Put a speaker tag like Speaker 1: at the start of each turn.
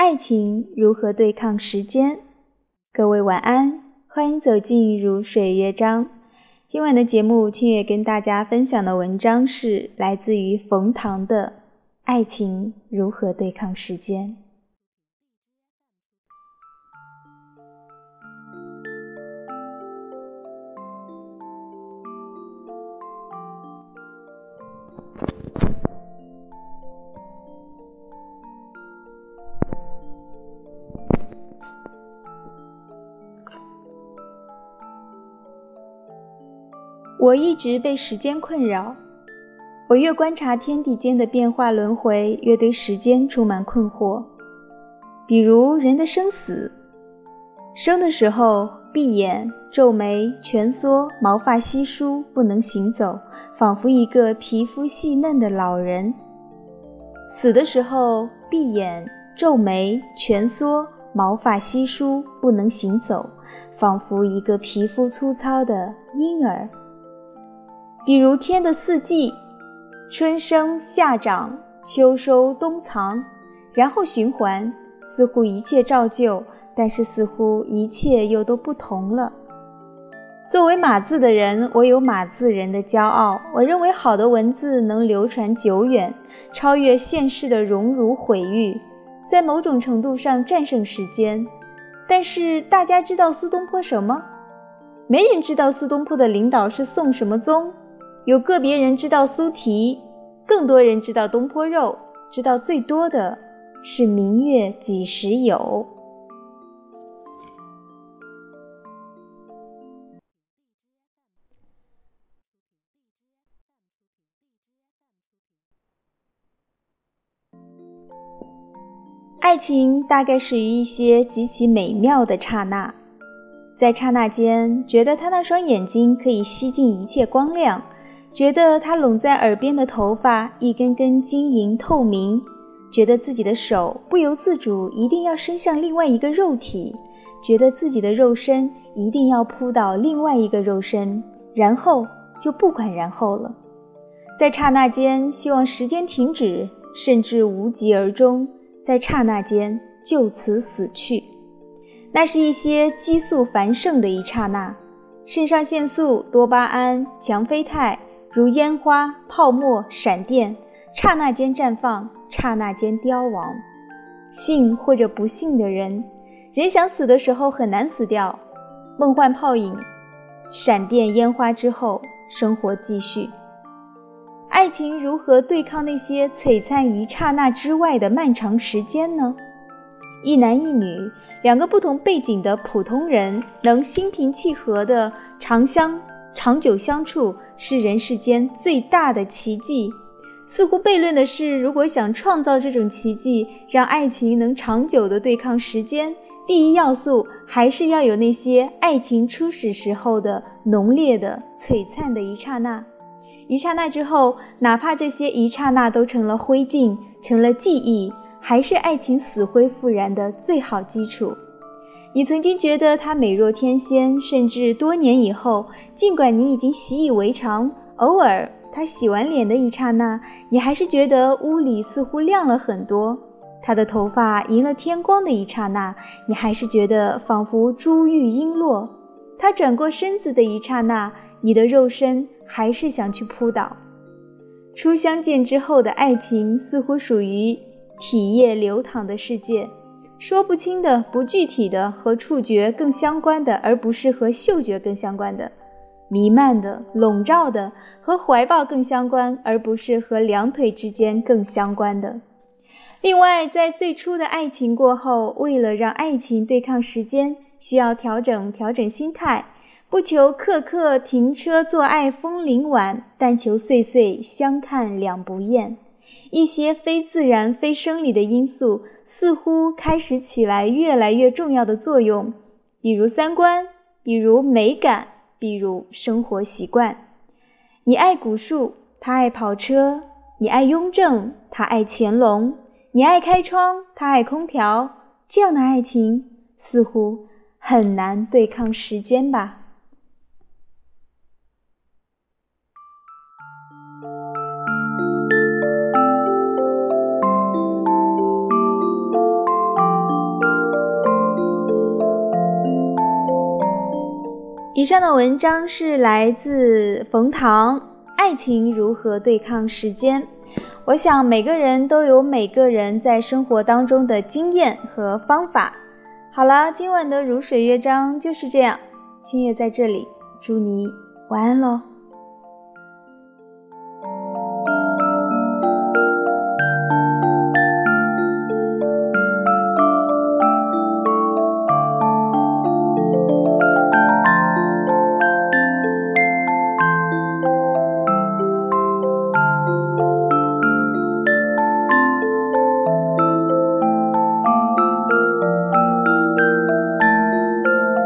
Speaker 1: 爱情如何对抗时间？各位晚安，欢迎走进如水乐章。今晚的节目，清月跟大家分享的文章是来自于冯唐的《爱情如何对抗时间》。我一直被时间困扰，我越观察天地间的变化轮回，越对时间充满困惑。比如人的生死，生的时候闭眼、皱眉、蜷缩，毛发稀疏，不能行走，仿佛一个皮肤细嫩的老人；死的时候闭眼、皱眉、蜷缩，毛发稀疏，不能行走，仿佛一个皮肤粗糙的婴儿。比如天的四季，春生夏长，秋收冬藏，然后循环，似乎一切照旧，但是似乎一切又都不同了。作为码字的人，我有码字人的骄傲。我认为好的文字能流传久远，超越现世的荣辱毁誉，在某种程度上战胜时间。但是大家知道苏东坡什么？没人知道苏东坡的领导是宋什么宗。有个别人知道苏提，更多人知道东坡肉，知道最多的是明月几时有。爱情大概始于一些极其美妙的刹那，在刹那间，觉得他那双眼睛可以吸尽一切光亮。觉得他拢在耳边的头发一根根晶莹透明，觉得自己的手不由自主一定要伸向另外一个肉体，觉得自己的肉身一定要扑倒另外一个肉身，然后就不管然后了。在刹那间，希望时间停止，甚至无疾而终，在刹那间就此死去。那是一些激素繁盛的一刹那，肾上腺素、多巴胺、强啡肽。如烟花、泡沫、闪电，刹那间绽放，刹那间凋亡。幸或者不幸的人，人想死的时候很难死掉。梦幻泡影，闪电烟花之后，生活继续。爱情如何对抗那些璀璨一刹那之外的漫长时间呢？一男一女，两个不同背景的普通人，能心平气和的长相。长久相处是人世间最大的奇迹。似乎悖论的是，如果想创造这种奇迹，让爱情能长久的对抗时间，第一要素还是要有那些爱情初始时候的浓烈的、璀璨的一刹那。一刹那之后，哪怕这些一刹那都成了灰烬，成了记忆，还是爱情死灰复燃的最好基础。你曾经觉得她美若天仙，甚至多年以后，尽管你已经习以为常，偶尔她洗完脸的一刹那，你还是觉得屋里似乎亮了很多；她的头发迎了天光的一刹那，你还是觉得仿佛珠玉璎珞；她转过身子的一刹那，你的肉身还是想去扑倒。初相见之后的爱情，似乎属于体液流淌的世界。说不清的、不具体的和触觉更相关的，而不是和嗅觉更相关的；弥漫的、笼罩的和怀抱更相关，而不是和两腿之间更相关的。另外，在最初的爱情过后，为了让爱情对抗时间，需要调整调整心态，不求刻刻停车坐爱枫林晚，但求岁岁相看两不厌。一些非自然、非生理的因素似乎开始起来越来越重要的作用，比如三观，比如美感，比如生活习惯。你爱古树，他爱跑车；你爱雍正，他爱乾隆；你爱开窗，他爱空调。这样的爱情似乎很难对抗时间吧。以上的文章是来自冯唐，《爱情如何对抗时间》。我想每个人都有每个人在生活当中的经验和方法。好了，今晚的如水乐章就是这样。青叶在这里，祝你晚安喽。